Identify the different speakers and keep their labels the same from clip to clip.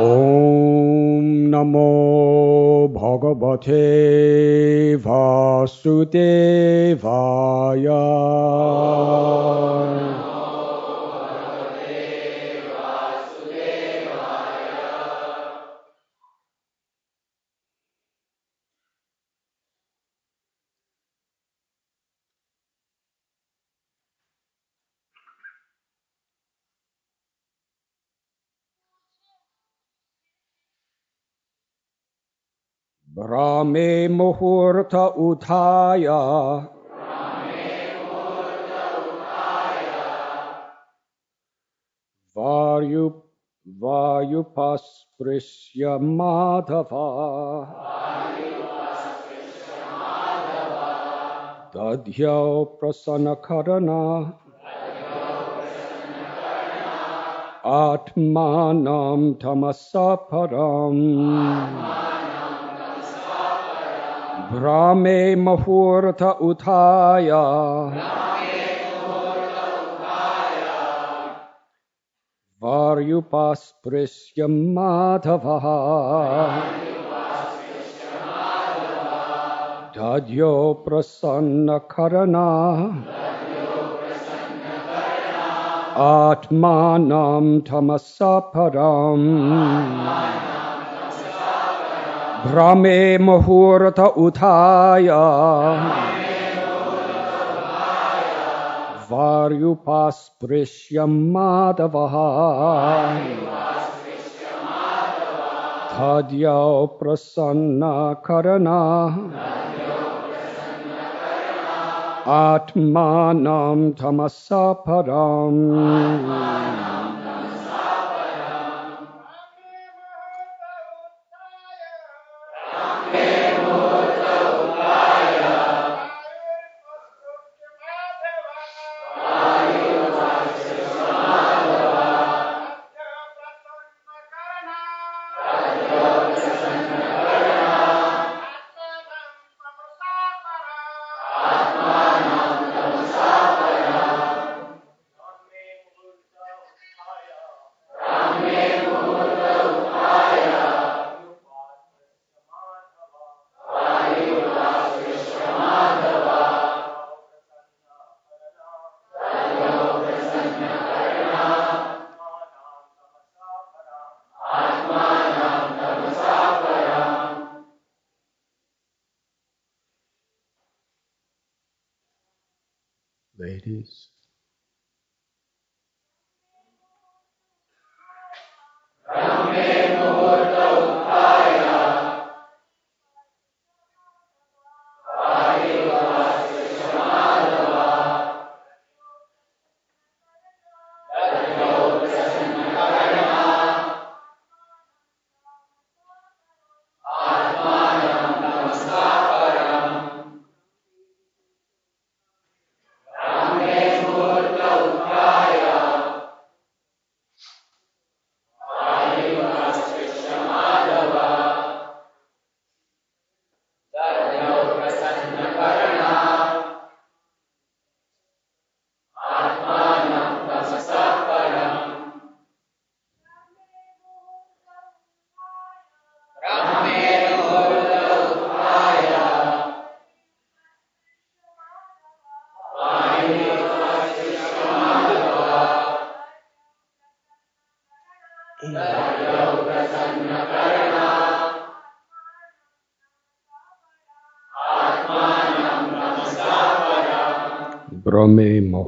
Speaker 1: ॐ नमो भगवते वासुदेवाय ब्राह्मे मुहूर्त उठाय। वायु वायुपस्पृश्य माधव। दध्यौ प्रसन्नकरण आत्मानं तमसः परम्। भ्रामे मुहूर्त उठाय वार्युपास्पृश्य माधवः दध्यो प्रसन्नकरणा आत्मानं तमसः परम् भ्रमे मुहूर्त उठाय। वार्युपास्पृश्य माधवः। धद्यौ प्रसन्नकरणा आत्मानं तमसः परम्।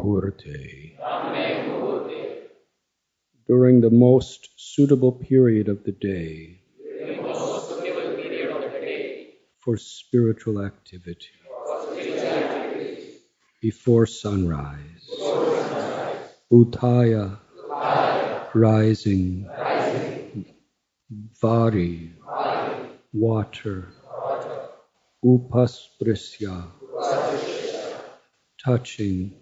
Speaker 1: Muhurte. During the most suitable period of the day. For spiritual activity. Before sunrise. Utaya. rising, Vari, water, Upasprisya, touching,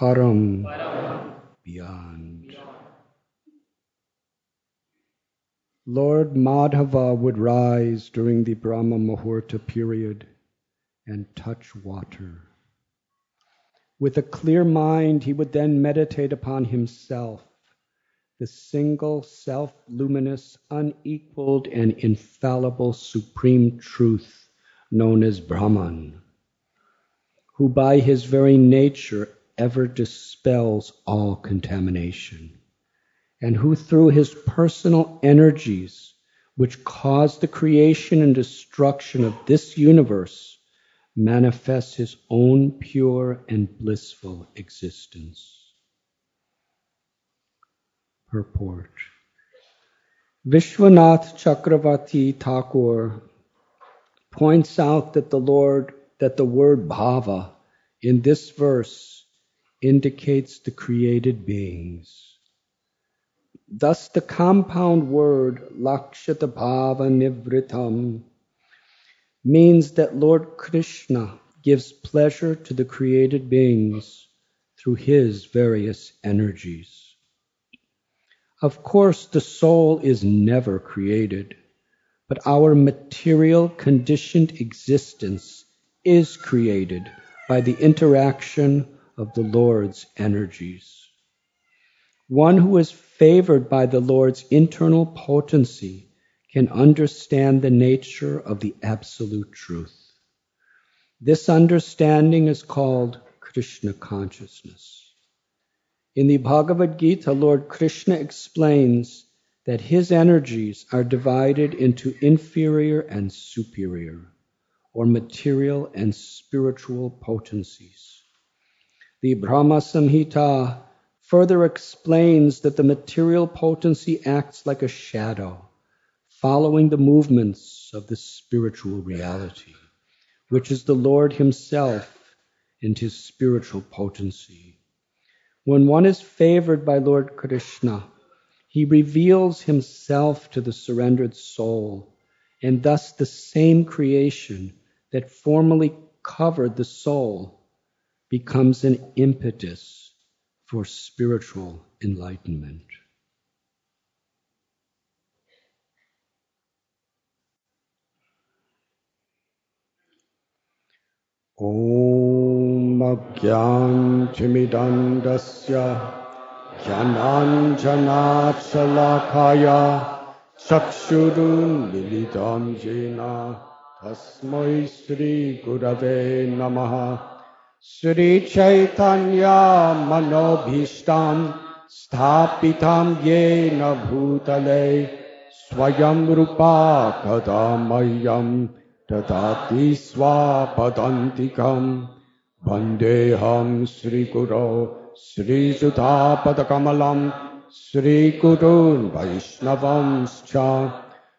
Speaker 1: Param, beyond. Lord Madhava would rise during the Brahma Muhurta period and touch water. With a clear mind, he would then meditate upon himself, the single, self luminous, unequaled, and infallible supreme truth known as Brahman, who by his very nature ever dispels all contamination, and who through his personal energies, which cause the creation and destruction of this universe, manifests his own pure and blissful existence. Purport Vishwanath Chakravarti Thakur points out that the Lord, that the word bhava in this verse indicates the created beings. Thus the compound word Lakshatabhava Nivritam means that Lord Krishna gives pleasure to the created beings through his various energies. Of course, the soul is never created, but our material conditioned existence is created by the interaction of the Lord's energies. One who is favored by the Lord's internal potency can understand the nature of the absolute truth. This understanding is called Krishna consciousness. In the Bhagavad Gita, Lord Krishna explains that his energies are divided into inferior and superior, or material and spiritual potencies. The Brahma Samhita further explains that the material potency acts like a shadow following the movements of the spiritual reality, which is the Lord Himself and His spiritual potency. When one is favored by Lord Krishna, he reveals himself to the surrendered soul, and thus the same creation that formerly covered the soul becomes an impetus for spiritual enlightenment. ॐ अज्ञाञ्चिमिदण्डस्य ज्ञानाञ्जनाशलाखाय चक्षुरुन्मिलितं येन तस्मै श्रीगुरवे नमः श्रीचैतन्यमनोभीष्टां स्थापितां येन भूतले स्वयं रूपा कदा मह्यम् ददाति स्वापदन्तिकम् वन्देऽहं श्रीगुरो श्रीयुतापदकमलम् श्रीगुरून् वैष्णवंश्च।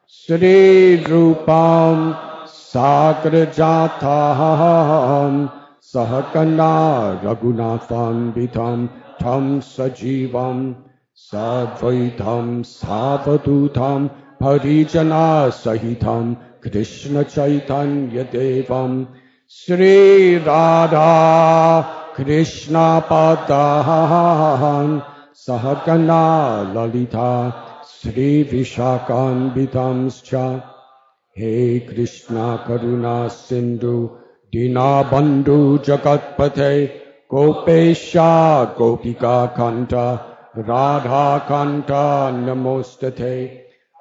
Speaker 1: श्रीरूपाम् साग्रजाताम् सहकन्ना रघुनाथान्वितं ठं सजीवं साद्वैतं सावधूतं हरिजनासहितं कृष्णचैतन्यदेवं। श्रीराधा कृष्णापदाहं सहकन्ना ललिता श्रीविशाखान्वितं च हे कृष्णा करुणा सिंधु दीनाबन्धु जगत्पथे गोपेशा गोपिका कण्ठ राधाकान्त नमोस्तथे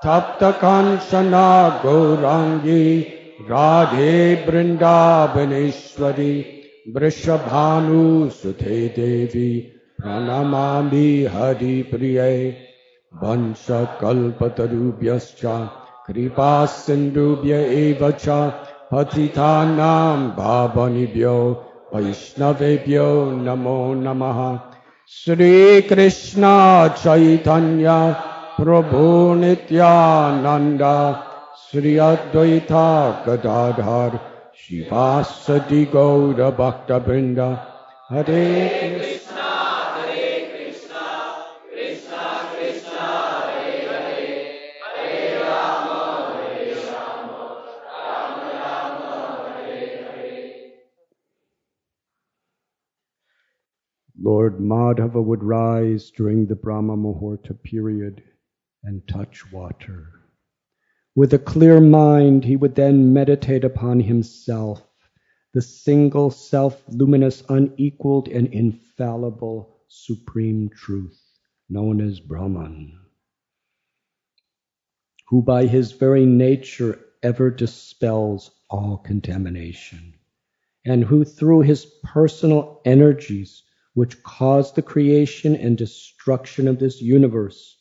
Speaker 1: तप्तकाञ्चना गौराङ्गी राधे वृन्दावनेश्वरी वृषभानुसुते देवी, प्रणमामि हरिप्रिये। वंशकल्पतरुभ्यश्च कृपा सिन्धुभ्य एव च पतितानां भावनिभ्यो वैष्णवेभ्यो नमो नमः श्रीकृष्ण चैतन्य प्रभु नित्यानन्द श्री अद्वैता गदाधर शिवासदि गौरभक्तवृन्द हरे Krishna Lord Madhava would rise during the Brahma Muhurta period and touch water. With a clear mind, he would then meditate upon himself, the single self luminous, unequaled, and infallible supreme truth known as Brahman, who by his very nature ever dispels all contamination, and who through his personal energies which caused the creation and destruction of this universe,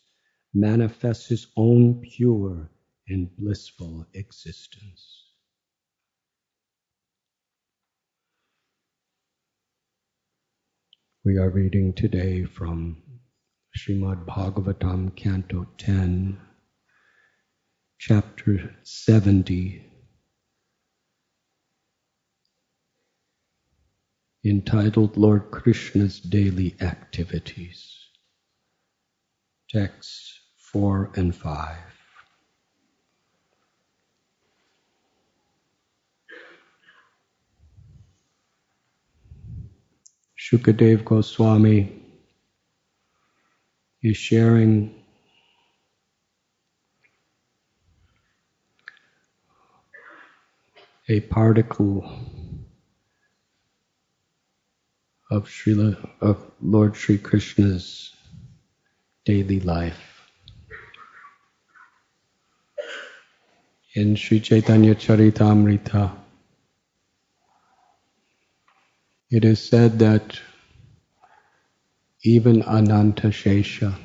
Speaker 1: manifests his own pure and blissful existence. We are reading today from Srimad Bhagavatam, Canto 10, Chapter 70 entitled Lord Krishna's Daily Activities. Texts 4 and 5. Shukadev Goswami is sharing a particle of Srila of Lord Sri Krishna's daily life. In Sri Chaitanya Charitamrita, it is said that even Ananta Shesha,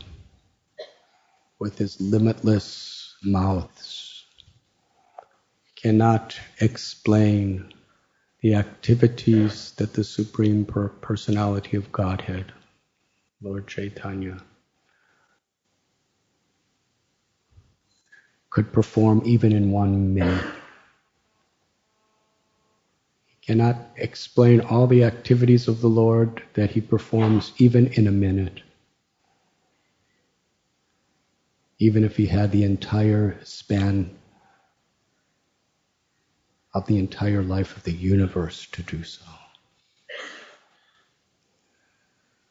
Speaker 1: with his limitless mouths, cannot explain the activities that the Supreme Personality of Godhead, Lord Chaitanya, could perform even in one minute. He cannot explain all the activities of the Lord that he performs even in a minute. Even if he had the entire span of the entire life of the universe to do so.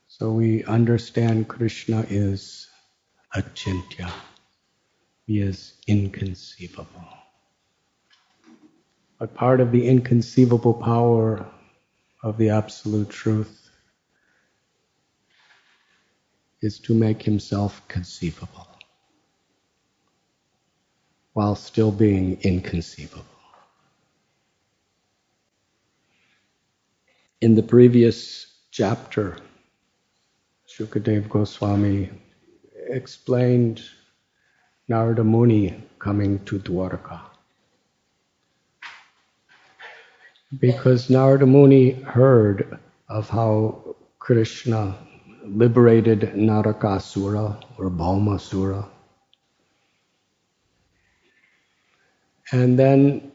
Speaker 1: So we understand Krishna is achintya. He is inconceivable. But part of the inconceivable power of the Absolute Truth is to make himself conceivable while still being inconceivable. In the previous chapter, Shukadev Goswami explained Narada Muni coming to Dwarka. Because Narada Muni heard of how Krishna liberated Narakasura or Bhaumasura. And then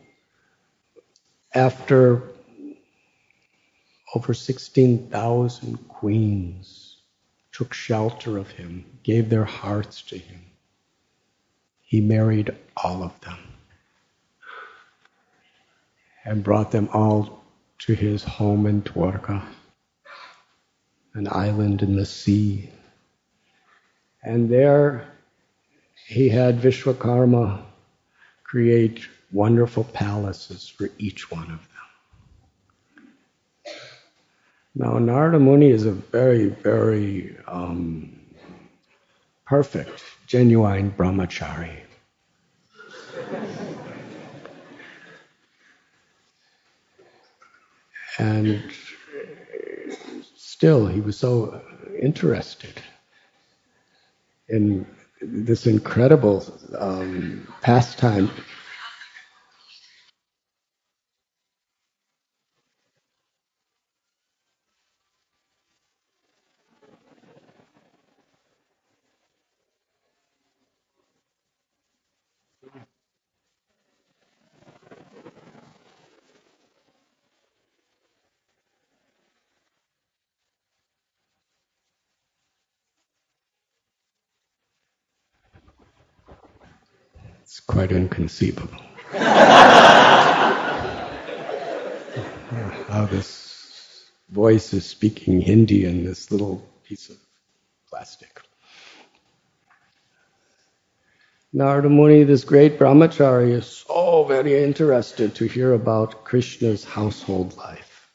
Speaker 1: after over 16,000 queens took shelter of him, gave their hearts to him. He married all of them and brought them all to his home in Dwarka, an island in the sea. And there he had Vishwakarma create wonderful palaces for each one of them. Now, Narada Muni is a very, very um, perfect, genuine brahmachari. and still, he was so interested in this incredible um, pastime It's quite inconceivable. How this voice is speaking Hindi in this little piece of plastic. Narada Muni, this great brahmachari, is so very interested to hear about Krishna's household life.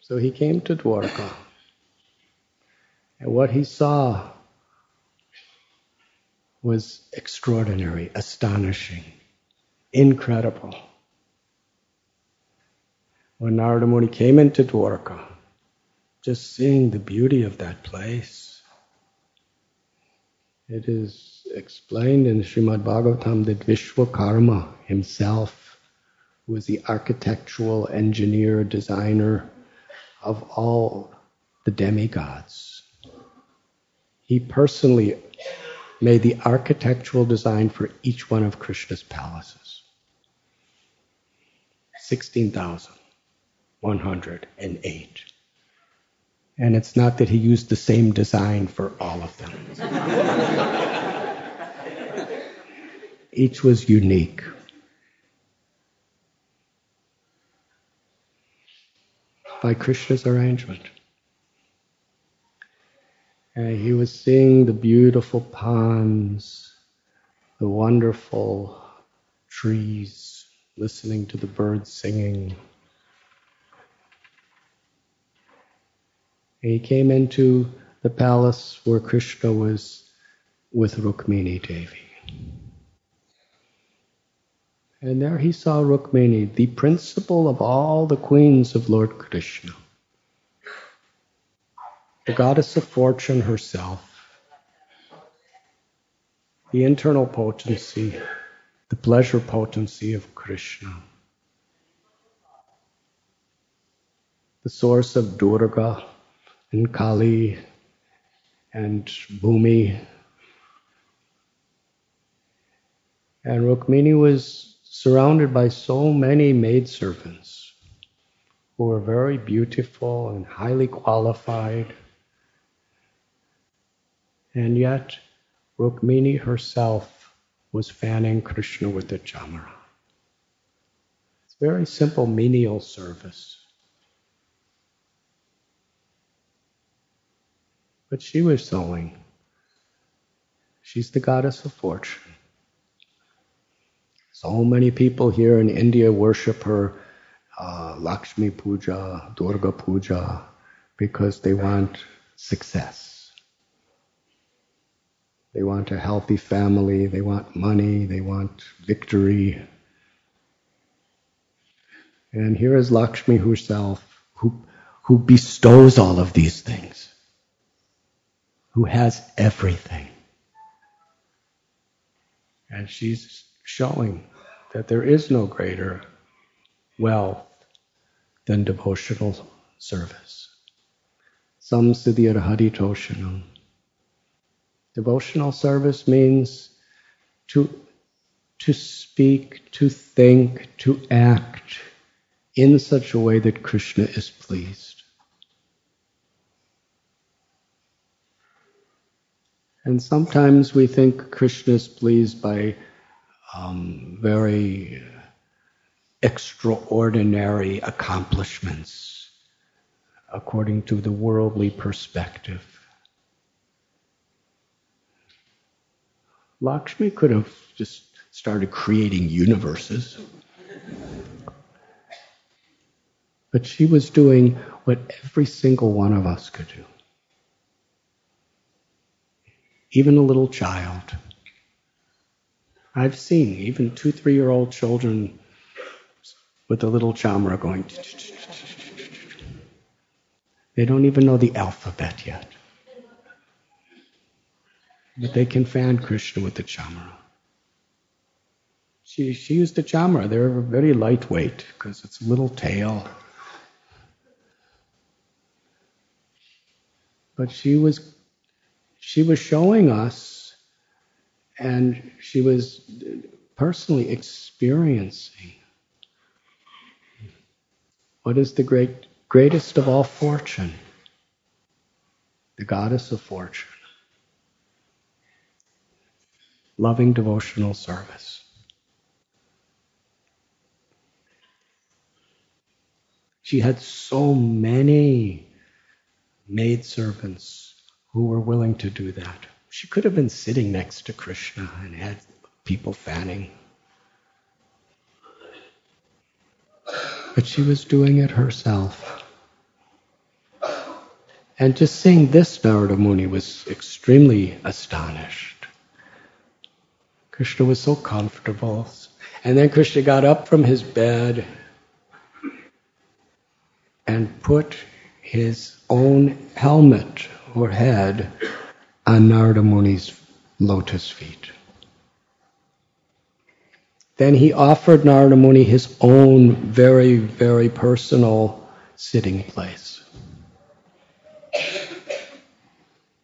Speaker 1: So he came to Dwarka. And what he saw was extraordinary, astonishing, incredible. When Narada Muni came into Dwarka, just seeing the beauty of that place, it is explained in Srimad Bhagavatam that Vishwakarma himself, was the architectural engineer, designer of all the demigods, he personally made the architectural design for each one of Krishna's palaces. 16,108. And it's not that he used the same design for all of them. each was unique. By Krishna's arrangement. And he was seeing the beautiful ponds, the wonderful trees, listening to the birds singing. he came into the palace where Krishna was with Rukmini Devi. And there he saw Rukmini, the principal of all the queens of Lord Krishna the goddess of fortune herself, the internal potency, the pleasure potency of Krishna, the source of Durga and Kali and Bhumi. And Rukmini was surrounded by so many maidservants who were very beautiful and highly qualified and yet, Rukmini herself was fanning Krishna with the chamara. It's very simple menial service. But she was sewing. She's the goddess of fortune. So many people here in India worship her uh, Lakshmi Puja, Durga Puja, because they want success. They want a healthy family, they want money, they want victory. And here is Lakshmi herself, who, who bestows all of these things, who has everything. And she's showing that there is no greater wealth than devotional service. Samsiddhir haritoshanam. Devotional service means to, to speak, to think, to act in such a way that Krishna is pleased. And sometimes we think Krishna is pleased by um, very extraordinary accomplishments according to the worldly perspective. Lakshmi could have just started creating universes. But she was doing what every single one of us could do. Even a little child. I've seen even two, three year old children with a little chamara going. They don't even know the alphabet yet. But they can fan Krishna with the chamara. She, she used the chamara. They're very lightweight because it's a little tail. But she was, she was showing us and she was personally experiencing what is the great, greatest of all fortune? The goddess of fortune. Loving devotional service. She had so many maidservants who were willing to do that. She could have been sitting next to Krishna and had people fanning. But she was doing it herself. And just seeing this, Narada Muni was extremely astonished. Krishna was so comfortable. And then Krishna got up from his bed and put his own helmet or head on Narada Muni's lotus feet. Then he offered Narada Muni his own very, very personal sitting place.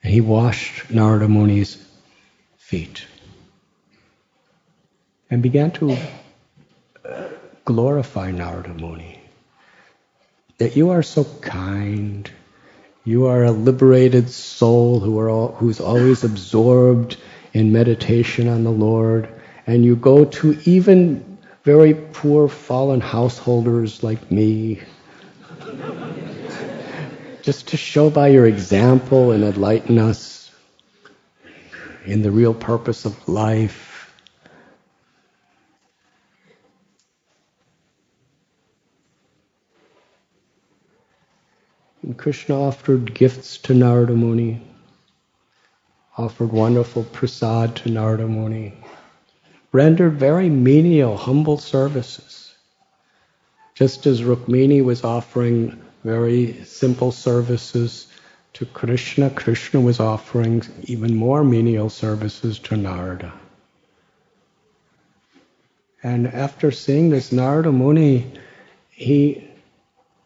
Speaker 1: And he washed Narada Muni's feet and began to glorify Narada Muni. That you are so kind, you are a liberated soul who are all, who's always absorbed in meditation on the Lord and you go to even very poor fallen householders like me, just to show by your example and enlighten us in the real purpose of life. And Krishna offered gifts to Narada Muni, offered wonderful prasad to Narada Muni rendered very menial, humble services. Just as Rukmini was offering very simple services to Krishna, Krishna was offering even more menial services to Narada. And after seeing this, Narada Muni, he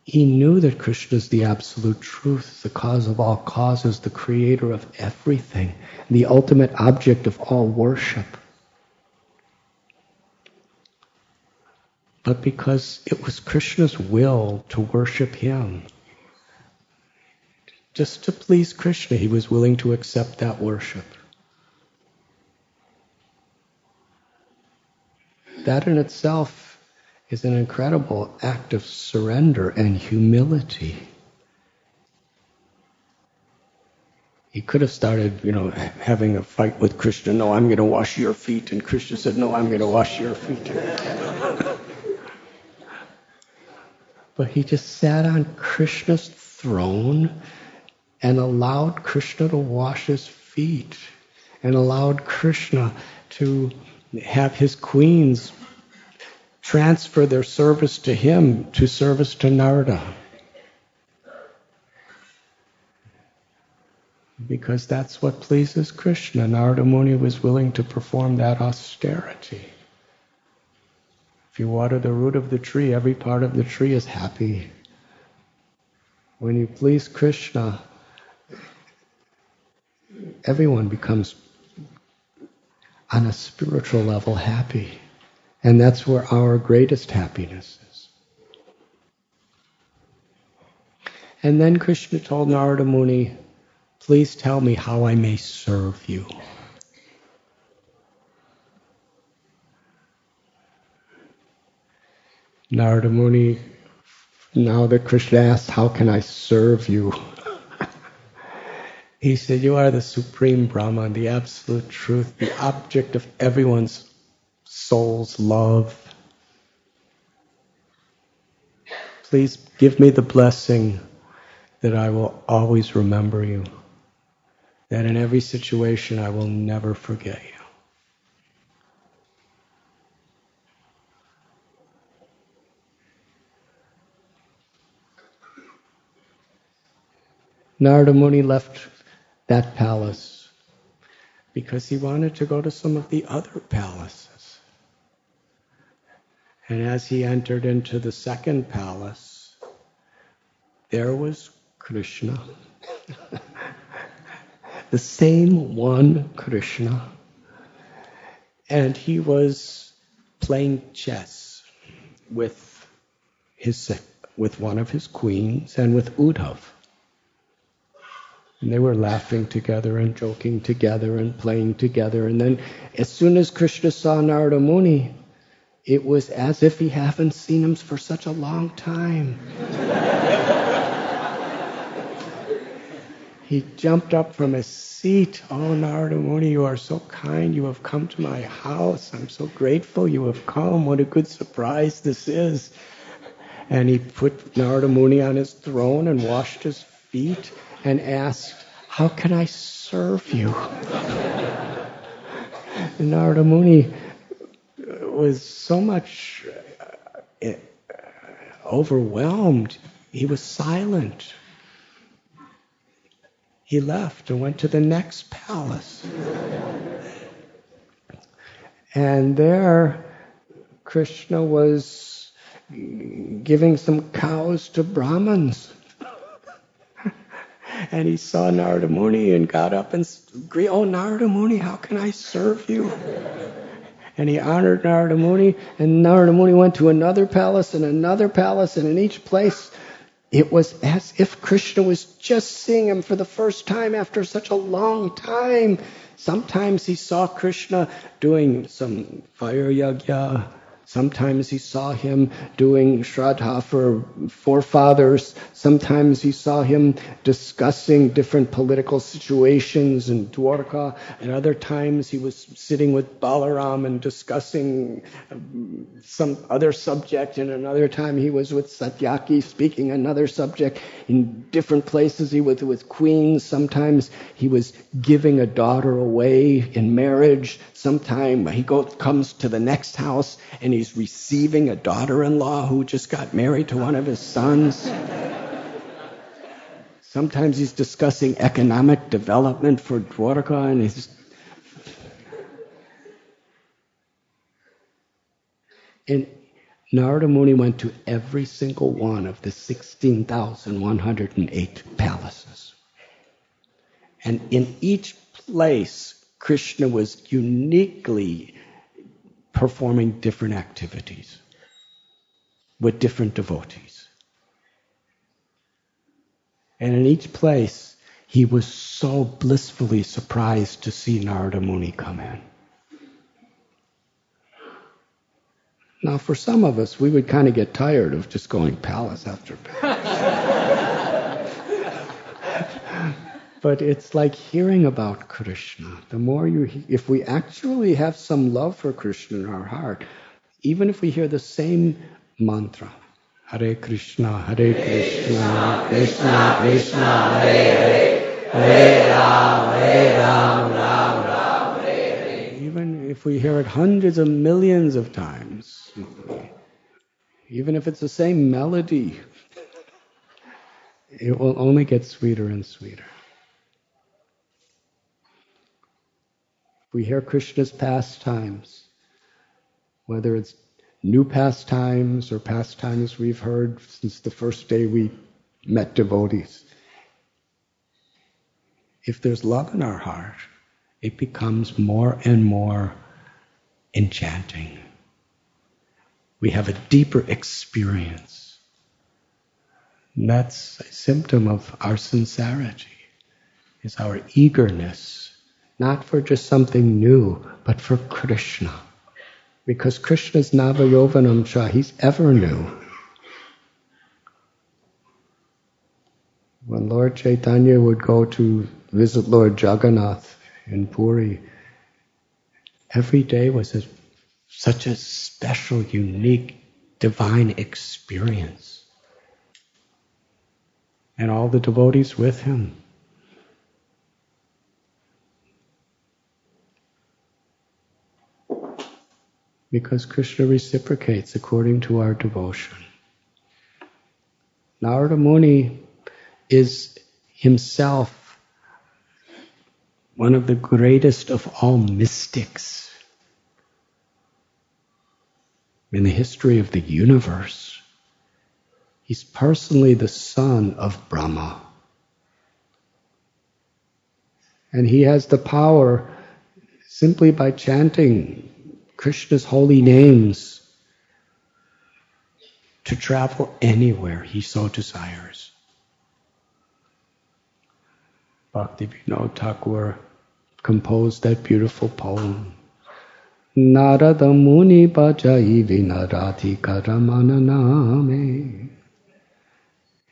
Speaker 1: he knew that Krishna is the absolute truth, the cause of all causes, the creator of everything, the ultimate object of all worship. but because it was Krishna's will to worship him. Just to please Krishna, he was willing to accept that worship. That in itself is an incredible act of surrender and humility. He could have started, you know, having a fight with Krishna. No, I'm going to wash your feet. And Krishna said, No, I'm going to wash your feet. But he just sat on Krishna's throne and allowed Krishna to wash his feet and allowed Krishna to have his queens transfer their service to him to service to Narada. Because that's what pleases Krishna. Narada Muni was willing to perform that austerity. If you water the root of the tree, every part of the tree is happy. When you please Krishna, everyone becomes on a spiritual level happy. And that's where our greatest happiness is. And then Krishna told Narada Muni, please tell me how I may serve you. Narada Muni, now that Krishna asked, How can I serve you? he said, You are the supreme Brahman, the absolute truth, the object of everyone's soul's love. Please give me the blessing that I will always remember you, that in every situation I will never forget you. Narada Muni left that palace because he wanted to go to some of the other palaces. And as he entered into the second palace, there was Krishna. the same one Krishna. And he was playing chess with his with one of his queens and with Uddhav. And they were laughing together and joking together and playing together. And then, as soon as Krishna saw Narada Muni, it was as if he hadn't seen him for such a long time. he jumped up from his seat. Oh, Narada Muni, you are so kind. You have come to my house. I'm so grateful you have come. What a good surprise this is. And he put Narada Muni on his throne and washed his feet and asked, How can I serve you? Narada Muni was so much uh, overwhelmed, he was silent. He left and went to the next palace. and there, Krishna was giving some cows to Brahmins and he saw Narada Muni and got up and Oh, Narada Muni, how can I serve you? And he honored Narada Muni, and Narada Muni went to another palace and another palace, and in each place it was as if Krishna was just seeing him for the first time after such a long time. Sometimes he saw Krishna doing some fire yagya, Sometimes he saw him doing shraddha for forefathers. Sometimes he saw him discussing different political situations in Dwarka. At other times he was sitting with Balaram and discussing um, some other subject. And another time he was with Satyaki speaking another subject. In different places he was with queens. Sometimes he was giving a daughter away in marriage. Sometimes he goes, comes to the next house and he's receiving a daughter-in-law who just got married to one of his sons. Sometimes he's discussing economic development for Dwarka and he's and Narada Muni went to every single one of the 16,108 palaces. And in each place, Krishna was uniquely performing different activities with different devotees. And in each place, he was so blissfully surprised to see Narada Muni come in. Now, for some of us, we would kind of get tired of just going palace after palace. But it's like hearing about Krishna. The more you, if we actually have some love for Krishna in our heart, even if we hear the same mantra, Hare Krishna, Hare Krishna, Krishna Krishna, Hare Hare, Hare Ram, Hare Ram, Ram Ram, Hare Hare. Even if we hear it hundreds of millions of times, even if it's the same melody, it will only get sweeter and sweeter. We hear Krishna's pastimes, whether it's new pastimes or pastimes we've heard since the first day we met devotees, if there's love in our heart, it becomes more and more enchanting. We have a deeper experience. And that's a symptom of our sincerity, is our eagerness not for just something new, but for Krishna. Because Krishna's Navayovanam Cha, he's ever new. When Lord Chaitanya would go to visit Lord Jagannath in Puri, every day was a, such a special, unique, divine experience. And all the devotees with him. Because Krishna reciprocates according to our devotion. Narada Muni is, himself one of the greatest of all mystics in the history of the universe. He's personally the son of Brahma. And he has the power simply by chanting Krishna's holy names to travel anywhere he so desires. Bhakti Vinod Thakur composed that beautiful poem. Narada Muni Bhajai Name.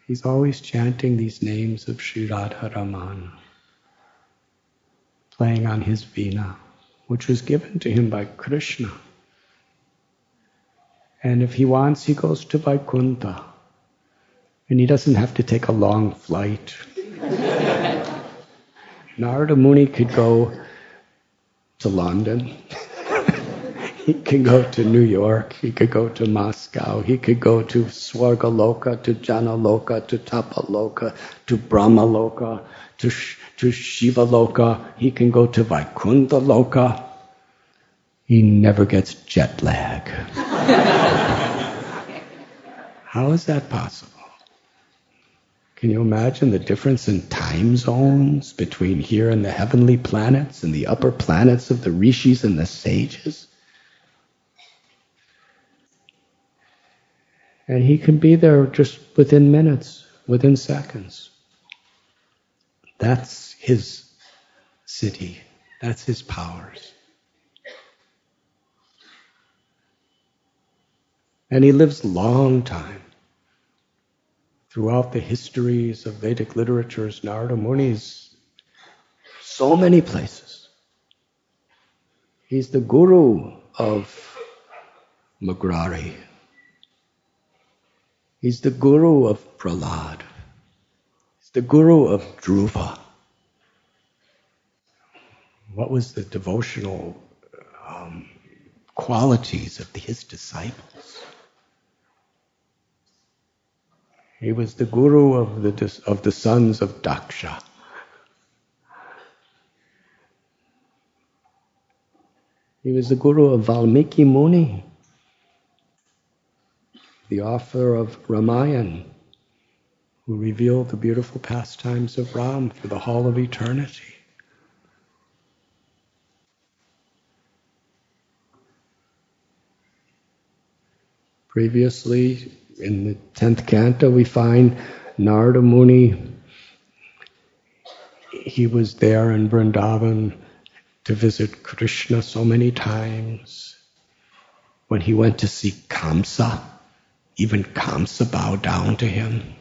Speaker 1: He's always chanting these names of Sri Radha Raman, playing on his veena, which was given to him by Krishna. And if he wants, he goes to Vaikuntha. And he doesn't have to take a long flight. Narada Muni could go to London. he could go to New York. He could go to Moscow. He could go to Swargaloka, to Janaloka, to Tapaloka, to Brahmaloka, to, to Shiva Loka. He can go to Vaikuntha Loka. He never gets jet lag. How is that possible? Can you imagine the difference in time zones between here and the heavenly planets and the upper planets of the rishis and the sages? And he can be there just within minutes, within seconds. That's his siddhi, That's his powers. And he lives long time. Throughout the histories of Vedic literatures, Narada Muni's so many places. He's the guru of Mrigari. He's the guru of Prahlad. The guru of Dhruva. What was the devotional um, qualities of his disciples? He was the guru of the, of the sons of Daksha. He was the guru of Valmiki Muni, the author of Ramayan, who reveal the beautiful pastimes of Ram for the Hall of eternity. Previously, in the 10th canto, we find Narada Muni. He was there in Vrindavan to visit Krishna so many times. When he went to see Kamsa, even Kamsa bowed down to him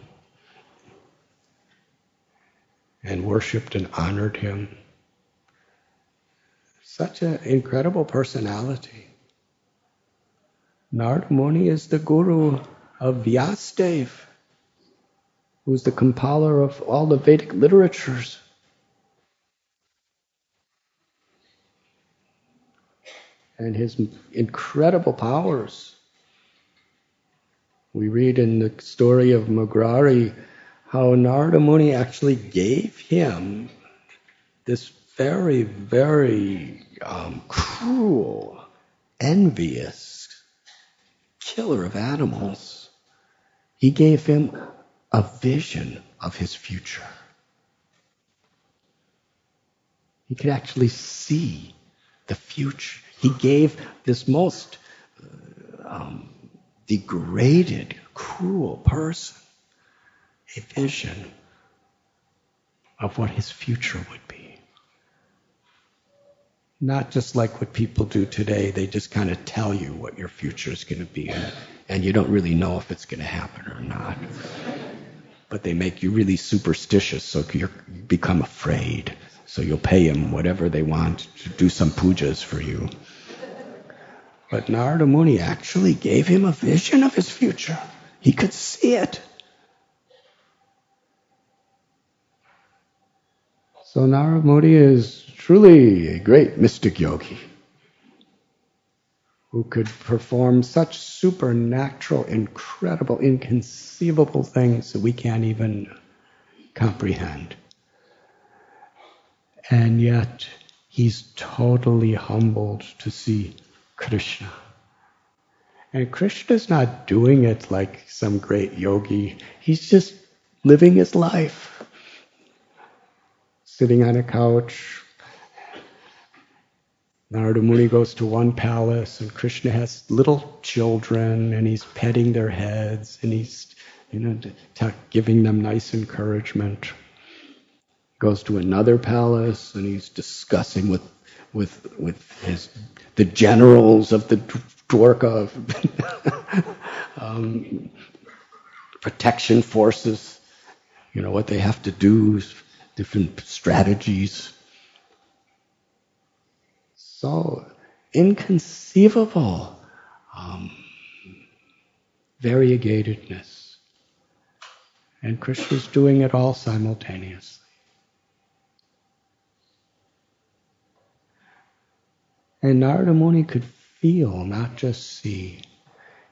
Speaker 1: and worshipped and honored him. Such an incredible personality. Narada Muni is the guru of Vyasadeva, who's the compiler of all the Vedic literatures. And his incredible powers. We read in the story of Mrigari how Narada Muni actually gave him this very, very um, cruel, envious killer of animals he gave him a vision of his future. He could actually see the future. He gave this most uh, um, degraded, cruel person a vision of what his future would be. Not just like what people do today, they just kind of tell you what your future is going to be. And you don't really know if it's going to happen or not. But they make you really superstitious, so you become afraid. So you'll pay them whatever they want to do some pujas for you. But Narada Muni actually gave him a vision of his future. He could see it. So Narada is truly a great mystic yogi who could perform such supernatural, incredible, inconceivable things that we can't even comprehend. And yet, he's totally humbled to see Krishna. And Krishna's not doing it like some great yogi. He's just living his life. Sitting on a couch. Narada Muni goes to one palace and Krishna has little children and he's petting their heads and he's, you know, giving them nice encouragement. Goes to another palace and he's discussing with, with, with his, the generals of the Dwarka um, protection forces, you know, what they have to do, different strategies. So inconceivable um, variegatedness. And Krishna's doing it all simultaneously. And Narada Muni could feel, not just see.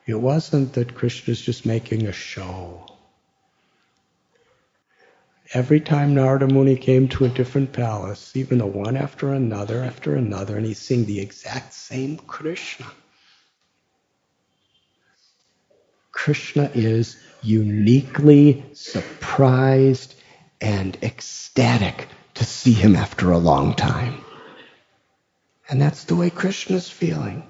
Speaker 1: It wasn't that Krishna's just making a show. Every time Narada Muni came to a different palace, even the one after another after another, and he's seeing the exact same Krishna. Krishna is uniquely surprised and ecstatic to see him after a long time. And that's the way Krishna's feeling.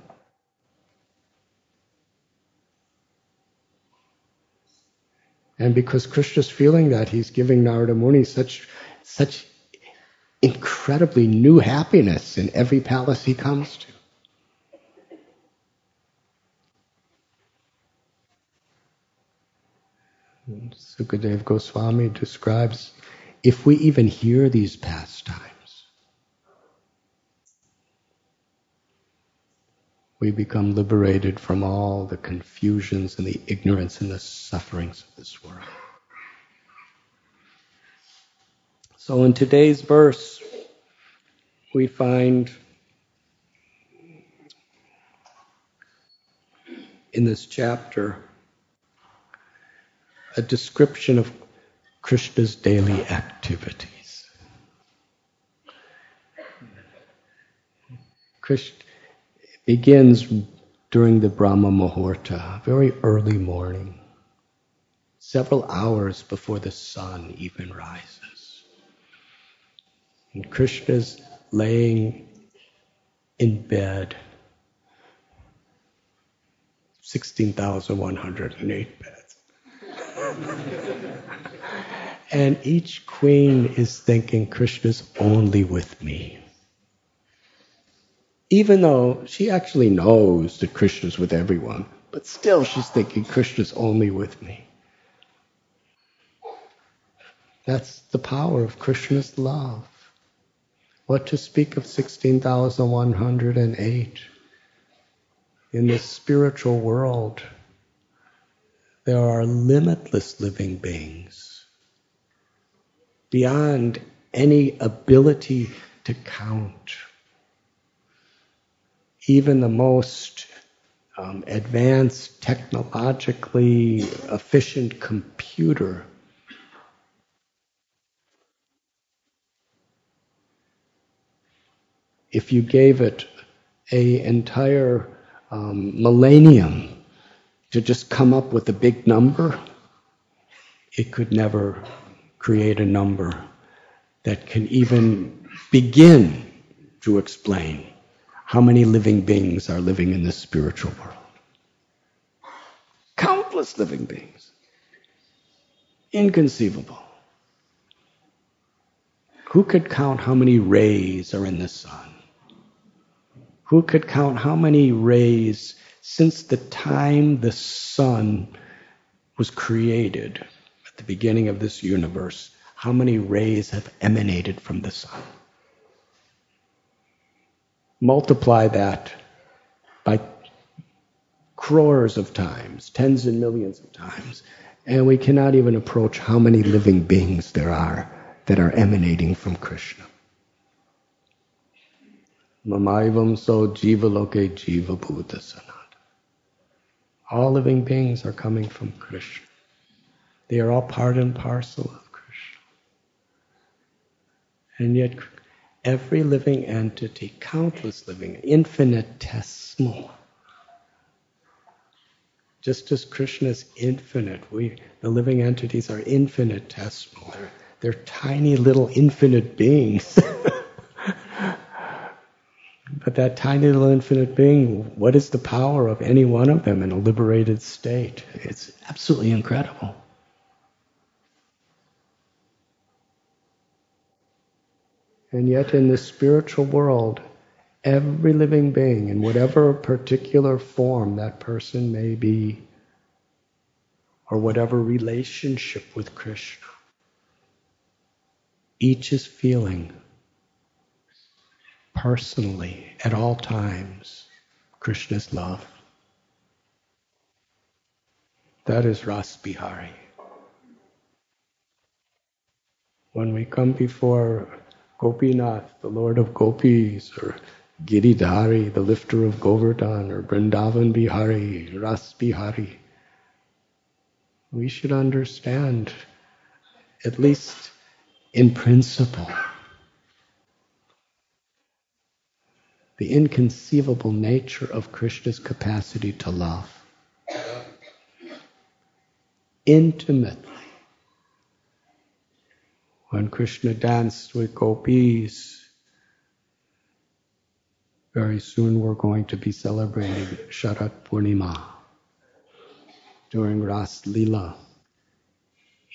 Speaker 1: And because Krishna's feeling that, he's giving Narada Muni such, such incredibly new happiness in every palace he comes to. Sukadev Goswami describes if we even hear these pastimes, we become liberated from all the confusions and the ignorance and the sufferings of this world. So in today's verse, we find in this chapter a description of Krishna's daily activities. Krishna, begins during the Brahma Muhurta, very early morning, several hours before the sun even rises. And Krishna's laying in bed, 16,108 beds. and each queen is thinking, Krishna's only with me even though she actually knows that Krishna's with everyone, but still she's thinking Krishna's only with me. That's the power of Krishna's love. What to speak of 16,108? In the spiritual world, there are limitless living beings beyond any ability to count even the most um, advanced, technologically efficient computer. If you gave it a entire um, millennium to just come up with a big number, it could never create a number that can even begin to explain how many living beings are living in this spiritual world? Countless living beings. Inconceivable. Who could count how many rays are in the sun? Who could count how many rays since the time the sun was created at the beginning of this universe? How many rays have emanated from the sun? Multiply that by crores of times, tens and millions of times, and we cannot even approach how many living beings there are that are emanating from Krishna. Mamaivam so jiva loke jiva sanat. All living beings are coming from Krishna. They are all part and parcel of Krishna. And yet every living entity, countless living, infinitesimal. Just as Krishna is infinite, we, the living entities are infinitesimal. They're, they're tiny little infinite beings. but that tiny little infinite being, what is the power of any one of them in a liberated state? It's absolutely incredible. And yet, in the spiritual world, every living being, in whatever particular form that person may be, or whatever relationship with Krishna, each is feeling personally at all times Krishna's love. That is Ras Bihari. When we come before Gopinath, the Lord of Gopis, or Giridhari, the lifter of Govardhan, or Vrindavan Bihari, Ras Bihari. We should understand, at least in principle, the inconceivable nature of Krishna's capacity to love. Intimately when Krishna danced with gopis. Very soon we're going to be celebrating Sharat Purnima during Ras Lila.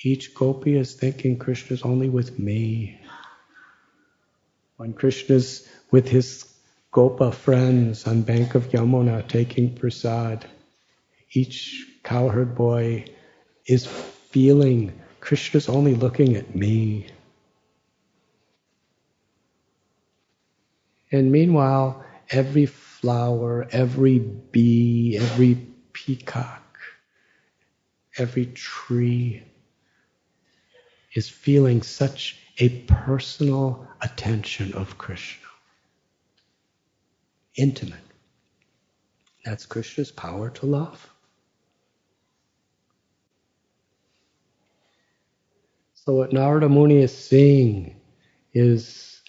Speaker 1: Each gopi is thinking Krishna's only with me. When Krishna's with his gopa friends on bank of Yamuna taking prasad, each cowherd boy is feeling Krishna's only looking at me. And meanwhile, every flower, every bee, every peacock, every tree is feeling such a personal attention of Krishna. Intimate. That's Krishna's power to love. So what Narada Muni is seeing is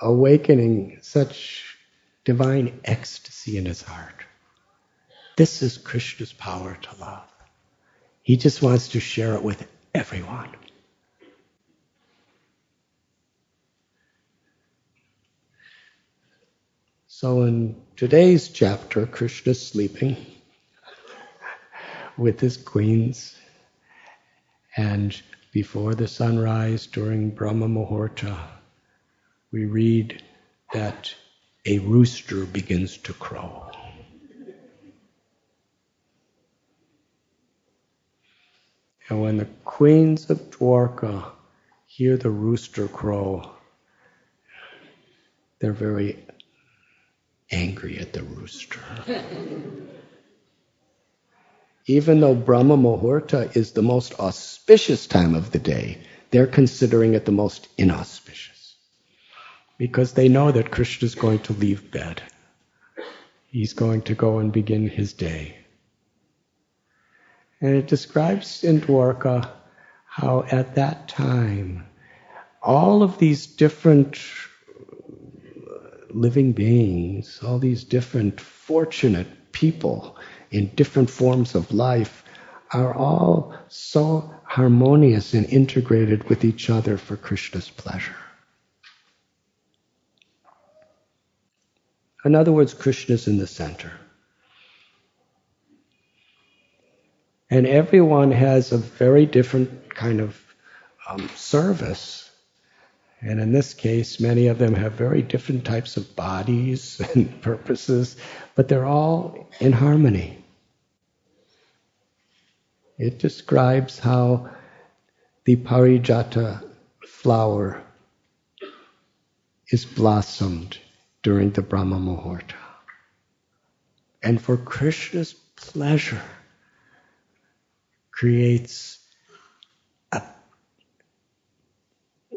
Speaker 1: awakening such divine ecstasy in his heart. This is Krishna's power to love. He just wants to share it with everyone. So in today's chapter, Krishna is sleeping with his queens and before the sunrise during Brahma Muhurta, we read that a rooster begins to crow. And when the queens of Dwarka hear the rooster crow, they're very angry at the rooster. even though Brahma Muhurta is the most auspicious time of the day, they're considering it the most inauspicious. Because they know that Krishna is going to leave bed. He's going to go and begin his day. And it describes in Dwarka how at that time, all of these different living beings, all these different fortunate people in different forms of life are all so harmonious and integrated with each other for Krishna's pleasure. In other words, Krishna's in the center. And everyone has a very different kind of um, service. And in this case, many of them have very different types of bodies and purposes, but they're all in harmony. It describes how the Parijata flower is blossomed during the Brahma Muhurta. And for Krishna's pleasure, creates a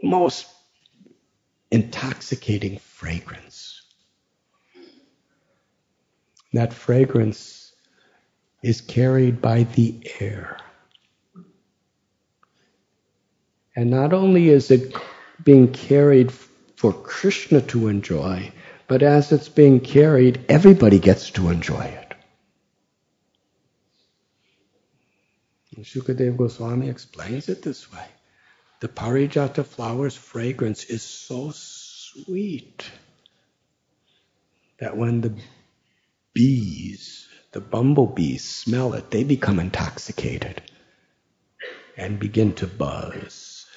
Speaker 1: most intoxicating fragrance. That fragrance is carried by the air. And not only is it being carried for Krishna to enjoy, but as it's being carried, everybody gets to enjoy it. And Shukadev Goswami explains it this way. The Parijata flower's fragrance is so sweet that when the bees, the bumblebees, smell it, they become intoxicated and begin to buzz.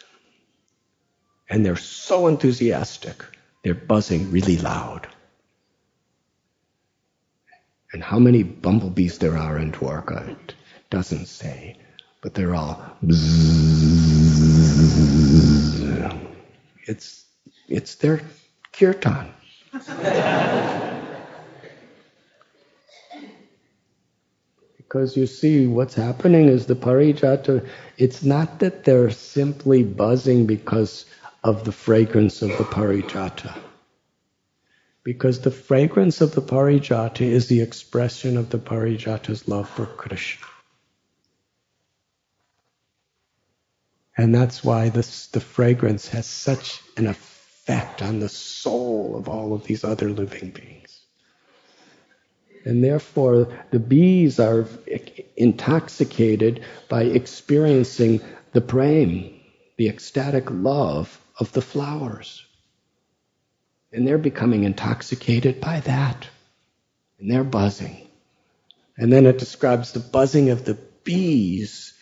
Speaker 1: And they're so enthusiastic, they're buzzing really loud. And how many bumblebees there are in Dwarka, it doesn't say, but they're all bzzz. It's, it's their kirtan. Because you see, what's happening is the parijata, it's not that they're simply buzzing because of the fragrance of the parijata. Because the fragrance of the parijata is the expression of the parijata's love for Krishna. And that's why this, the fragrance has such an effect on the soul of all of these other living beings. And therefore, the bees are intoxicated by experiencing the prem, the ecstatic love of the flowers. And they're becoming intoxicated by that. And they're buzzing. And then it describes the buzzing of the bees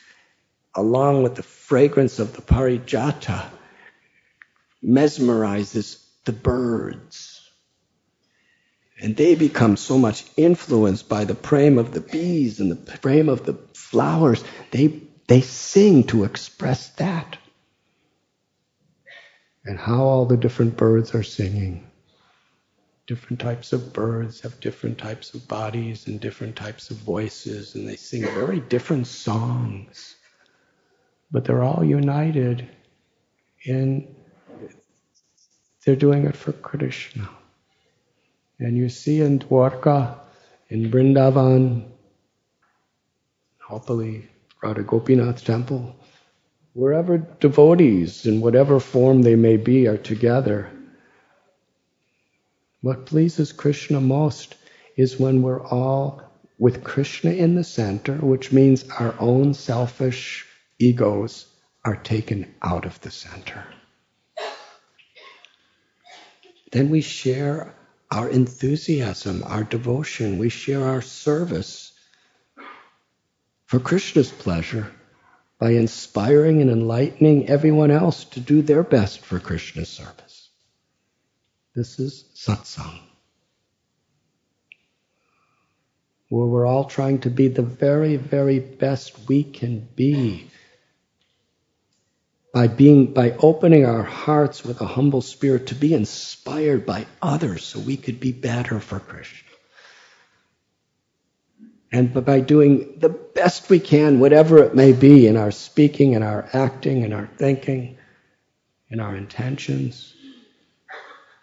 Speaker 1: along with the fragrance of the parijata mesmerizes the birds and they become so much influenced by the prem of the bees and the prem of the flowers. They, they sing to express that. And how all the different birds are singing. Different types of birds have different types of bodies and different types of voices, and they sing very different songs. But they're all united in, they're doing it for Krishna. And you see in Dwarka, in Brindavan, hopefully Radha Gopinath temple, wherever devotees, in whatever form they may be, are together, what pleases Krishna most is when we're all with Krishna in the center, which means our own selfish egos are taken out of the center. Then we share our enthusiasm, our devotion. We share our service for Krishna's pleasure by inspiring and enlightening everyone else to do their best for Krishna's service. This is satsang. Where we're all trying to be the very, very best we can be by being by opening our hearts with a humble spirit to be inspired by others so we could be better for Krishna. And by doing the best we can, whatever it may be, in our speaking, in our acting, in our thinking, in our intentions,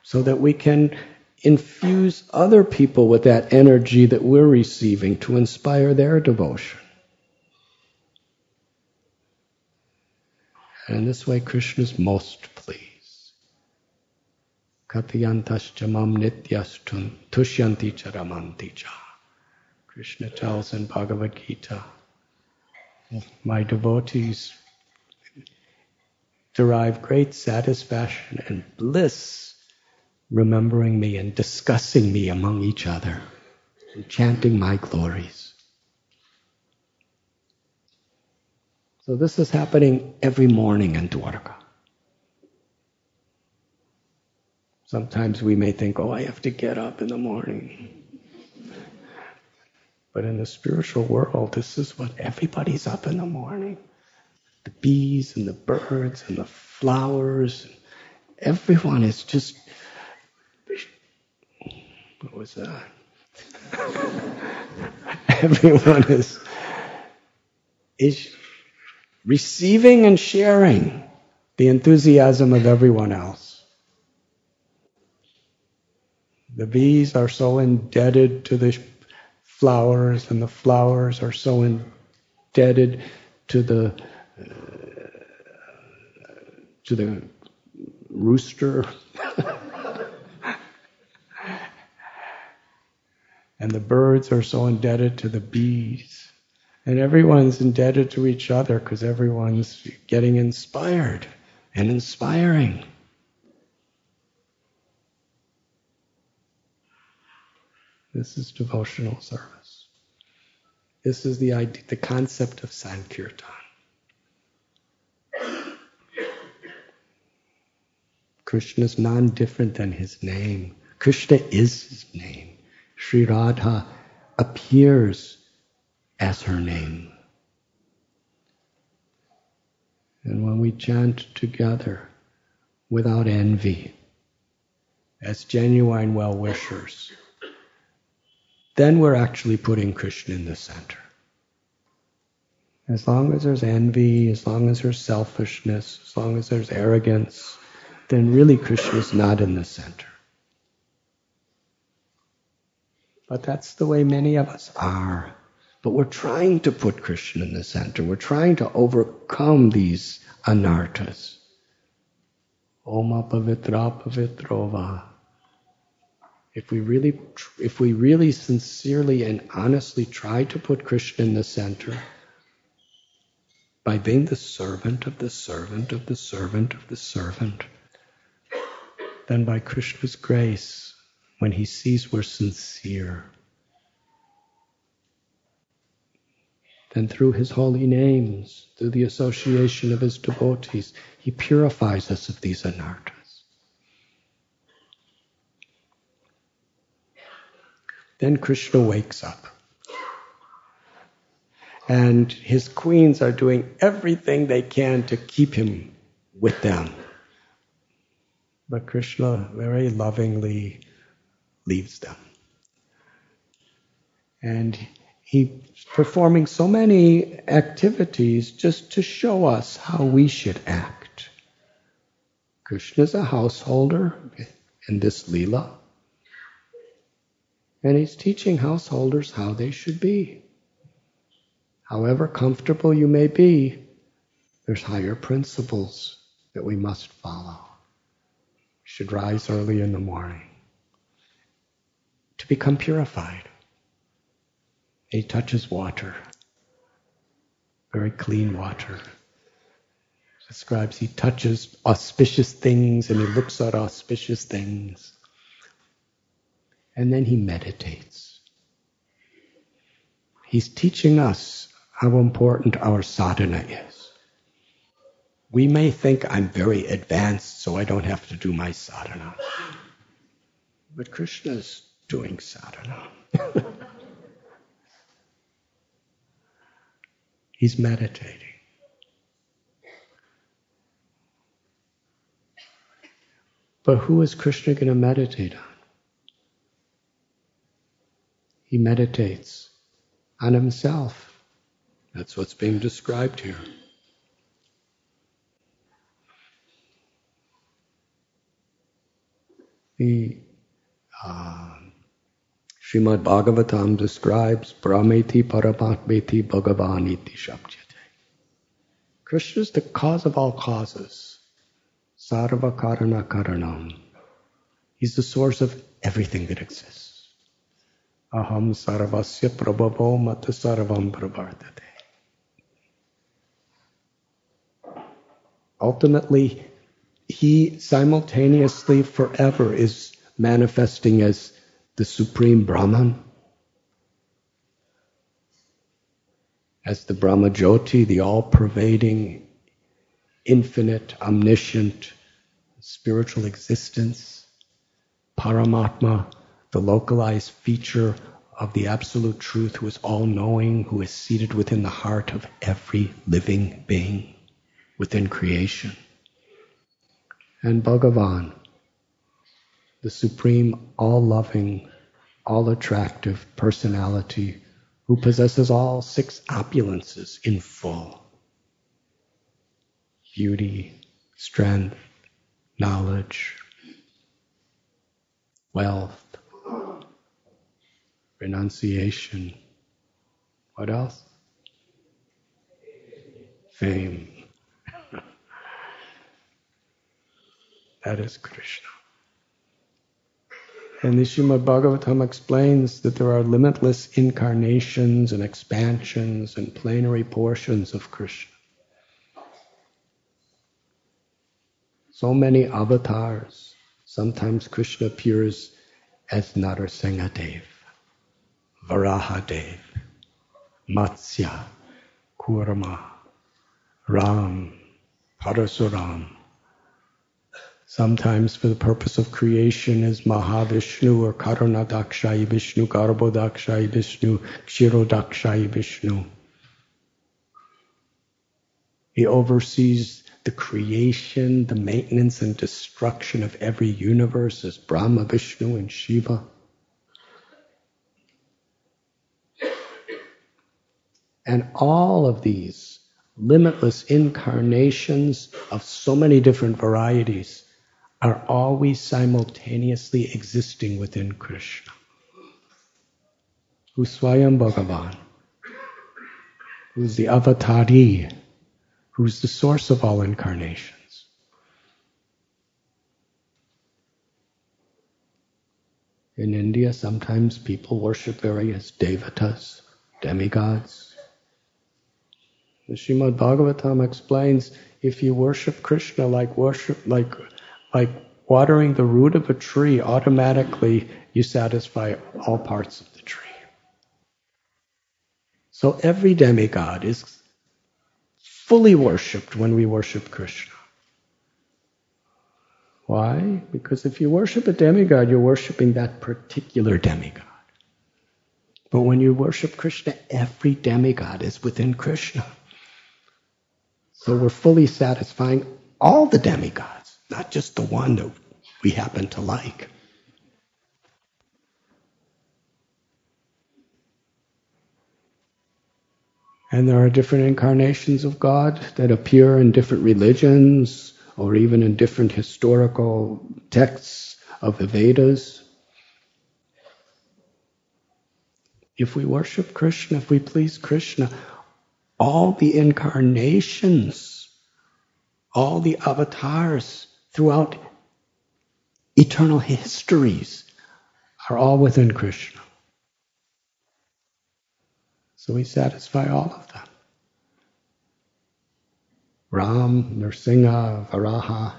Speaker 1: so that we can infuse other people with that energy that we're receiving to inspire their devotion. And this way, Krishna is most pleased. Katyantaschamam nityastun tushyanti charamanti cha. Krishna tells in Bhagavad Gita, my devotees derive great satisfaction and bliss remembering me and discussing me among each other and chanting my glories. So this is happening every morning in Dwarka. Sometimes we may think, oh, I have to get up in the morning. But in the spiritual world, this is what everybody's up in the morning. The bees and the birds and the flowers. Everyone is just. What was that? everyone is is receiving and sharing the enthusiasm of everyone else. The bees are so indebted to the flowers, and the flowers are so indebted to the uh, to the rooster. and the birds are so indebted to the bees. And everyone's indebted to each other because everyone's getting inspired and inspiring. This is devotional service. This is the idea, the concept of Sankirtan. Krishna is non-different than his name. Krishna is his name. Sri Radha appears as her name. And when we chant together without envy, as genuine well wishers, then we're actually putting Krishna in the center. As long as there's envy, as long as there's selfishness, as long as there's arrogance, then really Krishna is not in the center. But that's the way many of us are. But we're trying to put Krishna in the center. We're trying to overcome these anarthas. Oma pavitra pavitrova. If we really, if we really sincerely and honestly try to put Krishna in the center, by being the servant of the servant of the servant of the servant, then by Krishna's grace, when he sees we're sincere, then through his holy names, through the association of his devotees, he purifies us of these anarthas. Then Krishna wakes up. And his queens are doing everything they can to keep him with them. But Krishna very lovingly leaves them. And he's performing so many activities just to show us how we should act. Krishna is a householder in this lila. And he's teaching householders how they should be. However comfortable you may be, there's higher principles that we must follow. We should rise early in the morning to become purified. He touches water, very clean water. Describes he touches auspicious things and he looks at auspicious things and then he meditates. He's teaching us how important our sadhana is. We may think I'm very advanced, so I don't have to do my sadhana. But Krishna's doing sadhana. He's meditating. But who is Krishna going to meditate on? He meditates on himself. That's what's being described here. The uh, Srimad Bhagavatam describes Brahmeti Paramatmeti Bhagavaniti Shabjate. Krishna is the cause of all causes. Sarva Karana Karanam. He's the source of everything that exists. Aham sarvasya prabhavo mata sarvam pravartate. Ultimately, he simultaneously forever is manifesting as the supreme Brahman, as the Brahma Jyoti, the all pervading, infinite, omniscient, spiritual existence, Paramatma, the localized feature of the absolute truth who is all knowing, who is seated within the heart of every living being within creation. And Bhagavan, the supreme, all loving, all attractive personality who possesses all six opulences in full beauty, strength, knowledge, wealth, renunciation. What else? Fame. that is Krishna. And the Srimad Bhagavatam explains that there are limitless incarnations and expansions and plenary portions of Krishna. So many avatars. Sometimes Krishna appears as Narasimha Dev, Varaha Dev, Matsya, Kurma, Ram, Parasuram, Sometimes for the purpose of creation is Mahavishnu or Karanadakshayi Vishnu, Garbhodakshayi Vishnu, Kshirodakshayi Vishnu. He oversees the creation, the maintenance and destruction of every universe as Brahma, Vishnu, and Shiva. And all of these limitless incarnations of so many different varieties are always simultaneously existing within Krishna. Who's Swayam Bhagavan, who's the avatari, who's the source of all incarnations. In India, sometimes people worship various devatas, demigods. The Srimad Bhagavatam explains if you worship Krishna like worship like like watering the root of a tree, automatically you satisfy all parts of the tree. So every demigod is fully worshipped when we worship Krishna. Why? Because if you worship a demigod, you're worshiping that particular demigod. But when you worship Krishna, every demigod is within Krishna. So we're fully satisfying all the demigods not just the one that we happen to like. And there are different incarnations of God that appear in different religions or even in different historical texts of the Vedas. If we worship Krishna, if we please Krishna, all the incarnations, all the avatars throughout eternal histories are all within Krishna. So we satisfy all of them. Ram, Nrsimha, Varaha,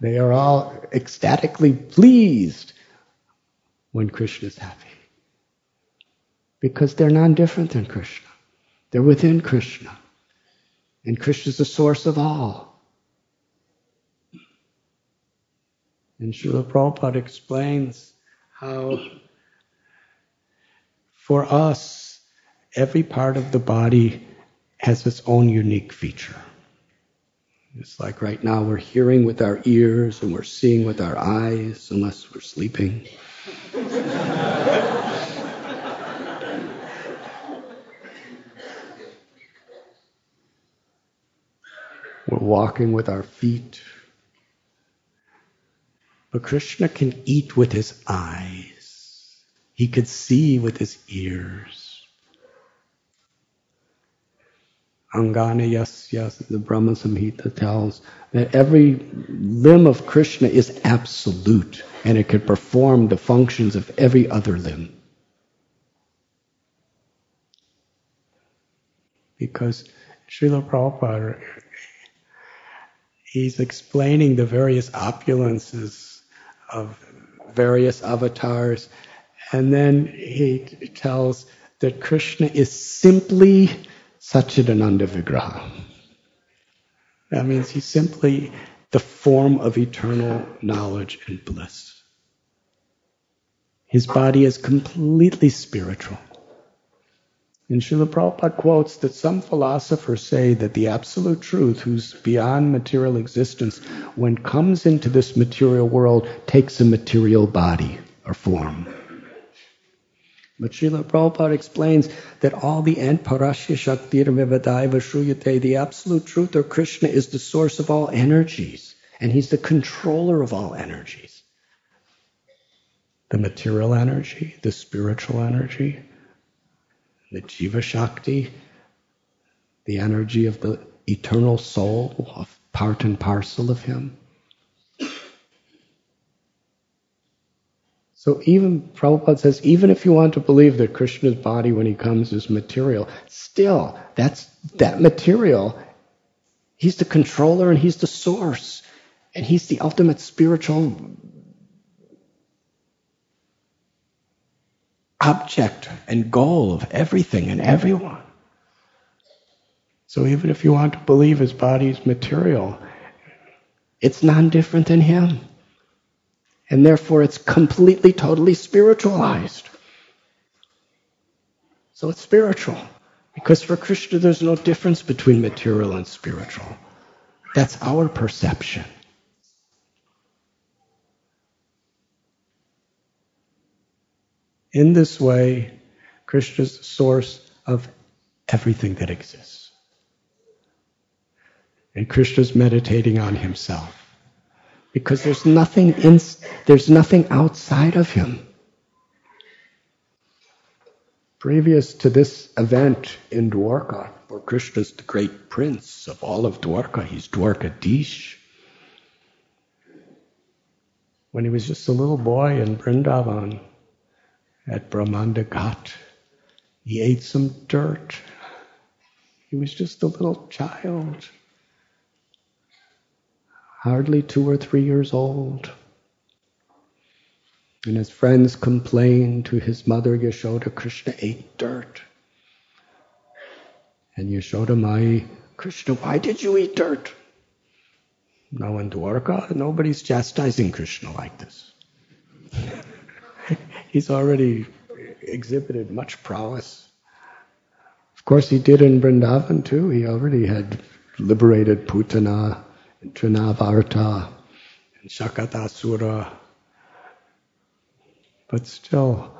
Speaker 1: they are all ecstatically pleased when Krishna is happy. Because they're non different than Krishna. They're within Krishna. And Krishna is the source of all. And Srila Prabhupada explains how for us, every part of the body has its own unique feature. It's like right now we're hearing with our ears and we're seeing with our eyes, unless we're sleeping. we're walking with our feet. But Krishna can eat with his eyes. He could see with his ears. Angana Yasya, the Brahma Samhita tells that every limb of Krishna is absolute and it could perform the functions of every other limb. Because Srila Prabhupada, he's explaining the various opulences of various avatars. And then he tells that Krishna is simply Satchidananda Vigraha. That means he's simply the form of eternal knowledge and bliss. His body is completely spiritual. And Srila Prabhupada quotes that some philosophers say that the absolute truth, who's beyond material existence, when comes into this material world, takes a material body or form. But Srila Prabhupada explains that all the Parashya Shakti Vivadaiva Shruyate, the absolute truth or Krishna is the source of all energies, and he's the controller of all energies. The material energy, the spiritual energy, the Jiva Shakti, the energy of the eternal soul, of part and parcel of Him. So even Prabhupada says, even if you want to believe that Krishna's body when he comes is material, still that's that material. He's the controller and he's the source. And he's the ultimate spiritual object and goal of everything and everyone. So even if you want to believe his body is material, it's non different than him. And therefore, it's completely, totally spiritualized. So it's spiritual. Because for Krishna, there's no difference between material and spiritual. That's our perception. In this way, Krishna is the source of everything that exists. And Krishna is meditating on himself because there's nothing in, there's nothing outside of him. Previous to this event in Dwarka, where Krishna's the great prince of all of Dwarka, he's Dwarkadish. When he was just a little boy in Vrindavan at Brahmanda Ghat, he ate some dirt. He was just a little child hardly two or three years old. And his friends complained to his mother, Yashoda, Krishna ate dirt. And Yashoda Mai, Krishna, why did you eat dirt? Now in Dwarka, nobody's chastising Krishna like this. He's already exhibited much prowess. Of course, he did in Vrindavan too. He already had liberated Putana and Trinavarta and Shakatasura. But still,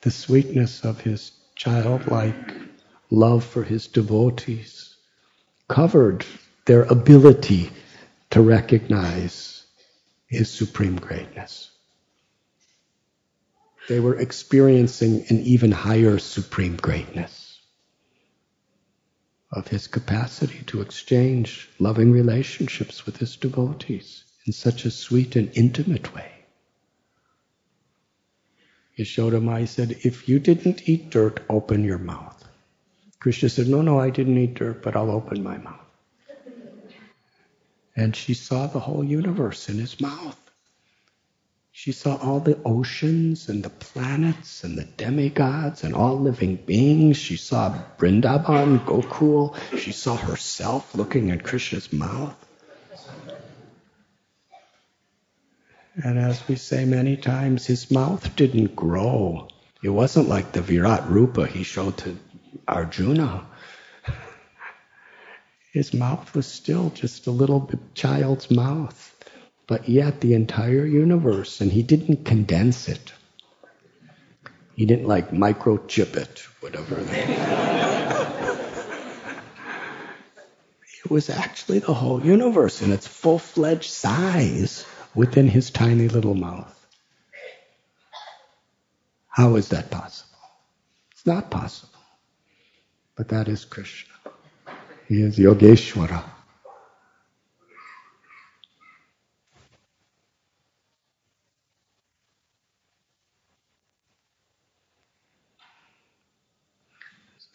Speaker 1: the sweetness of his childlike love for his devotees covered their ability to recognize his supreme greatness. They were experiencing an even higher supreme greatness of his capacity to exchange loving relationships with his devotees in such a sweet and intimate way. Yashoda Mai said, If you didn't eat dirt, open your mouth. Krishna said, No, no, I didn't eat dirt, but I'll open my mouth. And she saw the whole universe in his mouth. She saw all the oceans and the planets and the demigods and all living beings. She saw Brindaban, Gokul. She saw herself looking at Krishna's mouth. And as we say many times, his mouth didn't grow. It wasn't like the Virat Rupa he showed to Arjuna. His mouth was still just a little child's mouth but yet the entire universe, and he didn't condense it. He didn't like microchip it, whatever. it was actually the whole universe in its full fledged size within his tiny little mouth. How is that possible? It's not possible. But that is Krishna. He is Yogeshwara.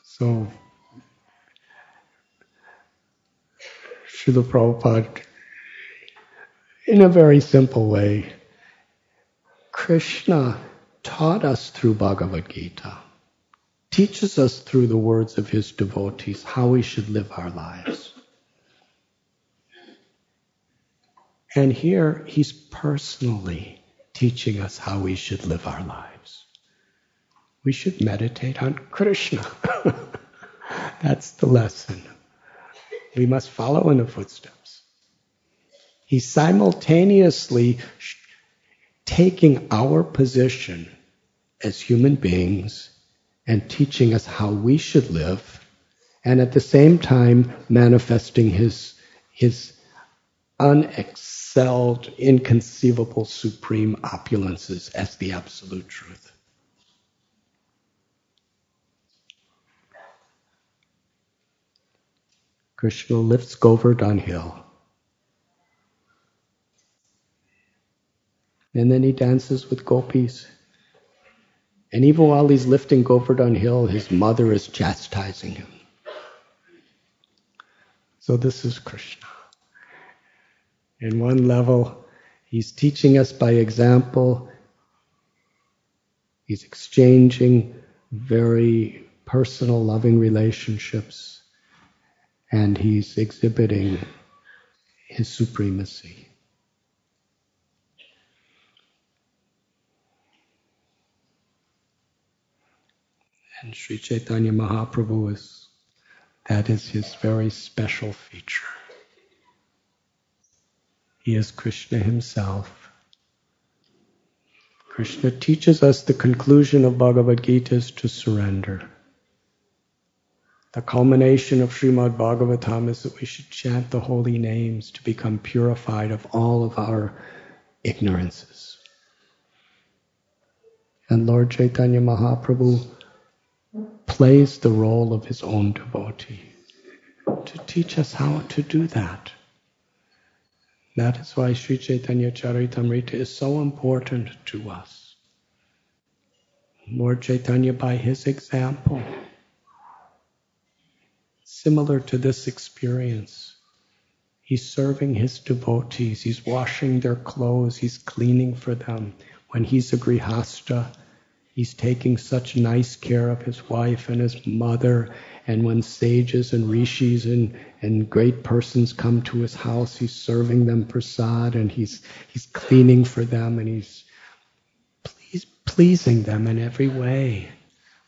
Speaker 1: So, Srila Prabhupada, in a very simple way, Krishna taught us through Bhagavad Gita, teaches us through the words of his devotees how we should live our lives. And here he's personally teaching us how we should live our lives. We should meditate on Krishna. That's the lesson. We must follow in the footsteps. He's simultaneously taking our position as human beings and teaching us how we should live, and at the same time manifesting his, his unexcelled, inconceivable, supreme opulences as the absolute truth. Krishna lifts Govardhan Hill. And then he dances with gopis. And even while he's lifting Govardhan Hill, his mother is chastising him. So this is Krishna. In one level, he's teaching us by example. He's exchanging very personal, loving relationships. And he's exhibiting his supremacy. And Sri Chaitanya Mahaprabhu is, that is his very special feature. He is Krishna himself. Krishna teaches us the conclusion of Bhagavad Gita is to surrender. The culmination of Srimad Bhagavatam is that we should chant the holy names to become purified of all of our ignorances. And Lord Chaitanya Mahaprabhu plays the role of his own devotee to teach us how to do that. That is why Sri Chaitanya Charitamrita is so important to us. Lord Chaitanya, by his example, similar to this experience, he's serving his devotees, he's washing their clothes, he's cleaning for them. When he's a grihasta, He's taking such nice care of his wife and his mother. And when sages and rishis and, and great persons come to his house, he's serving them prasad and he's, he's cleaning for them and he's please, pleasing them in every way.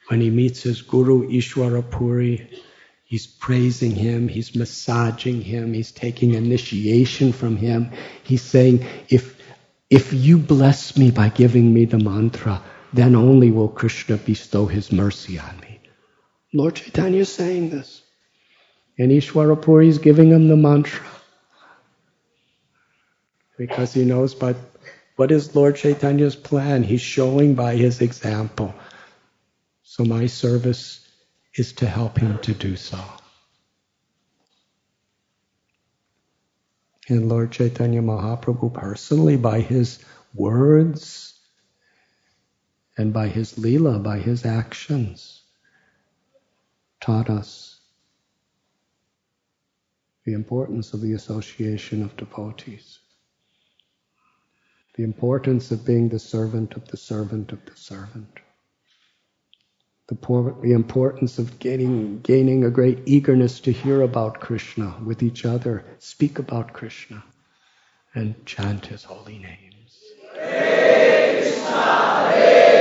Speaker 1: When he meets his guru Ishwarapuri, he's praising him, he's massaging him, he's taking initiation from him. He's saying, if, if you bless me by giving me the mantra, then only will Krishna bestow his mercy on me. Lord Chaitanya is saying this. And Ishwarapuri is giving him the mantra. Because he knows, but what is Lord Chaitanya's plan? He's showing by his example. So my service is to help him to do so. And Lord Chaitanya Mahaprabhu personally, by his words, and by his lila, by his actions, taught us the importance of the association of devotees, the importance of being the servant of the servant of the servant, the, poor, the importance of gaining, gaining a great eagerness to hear about Krishna with each other, speak about Krishna, and chant his holy names. Krishna, Krishna.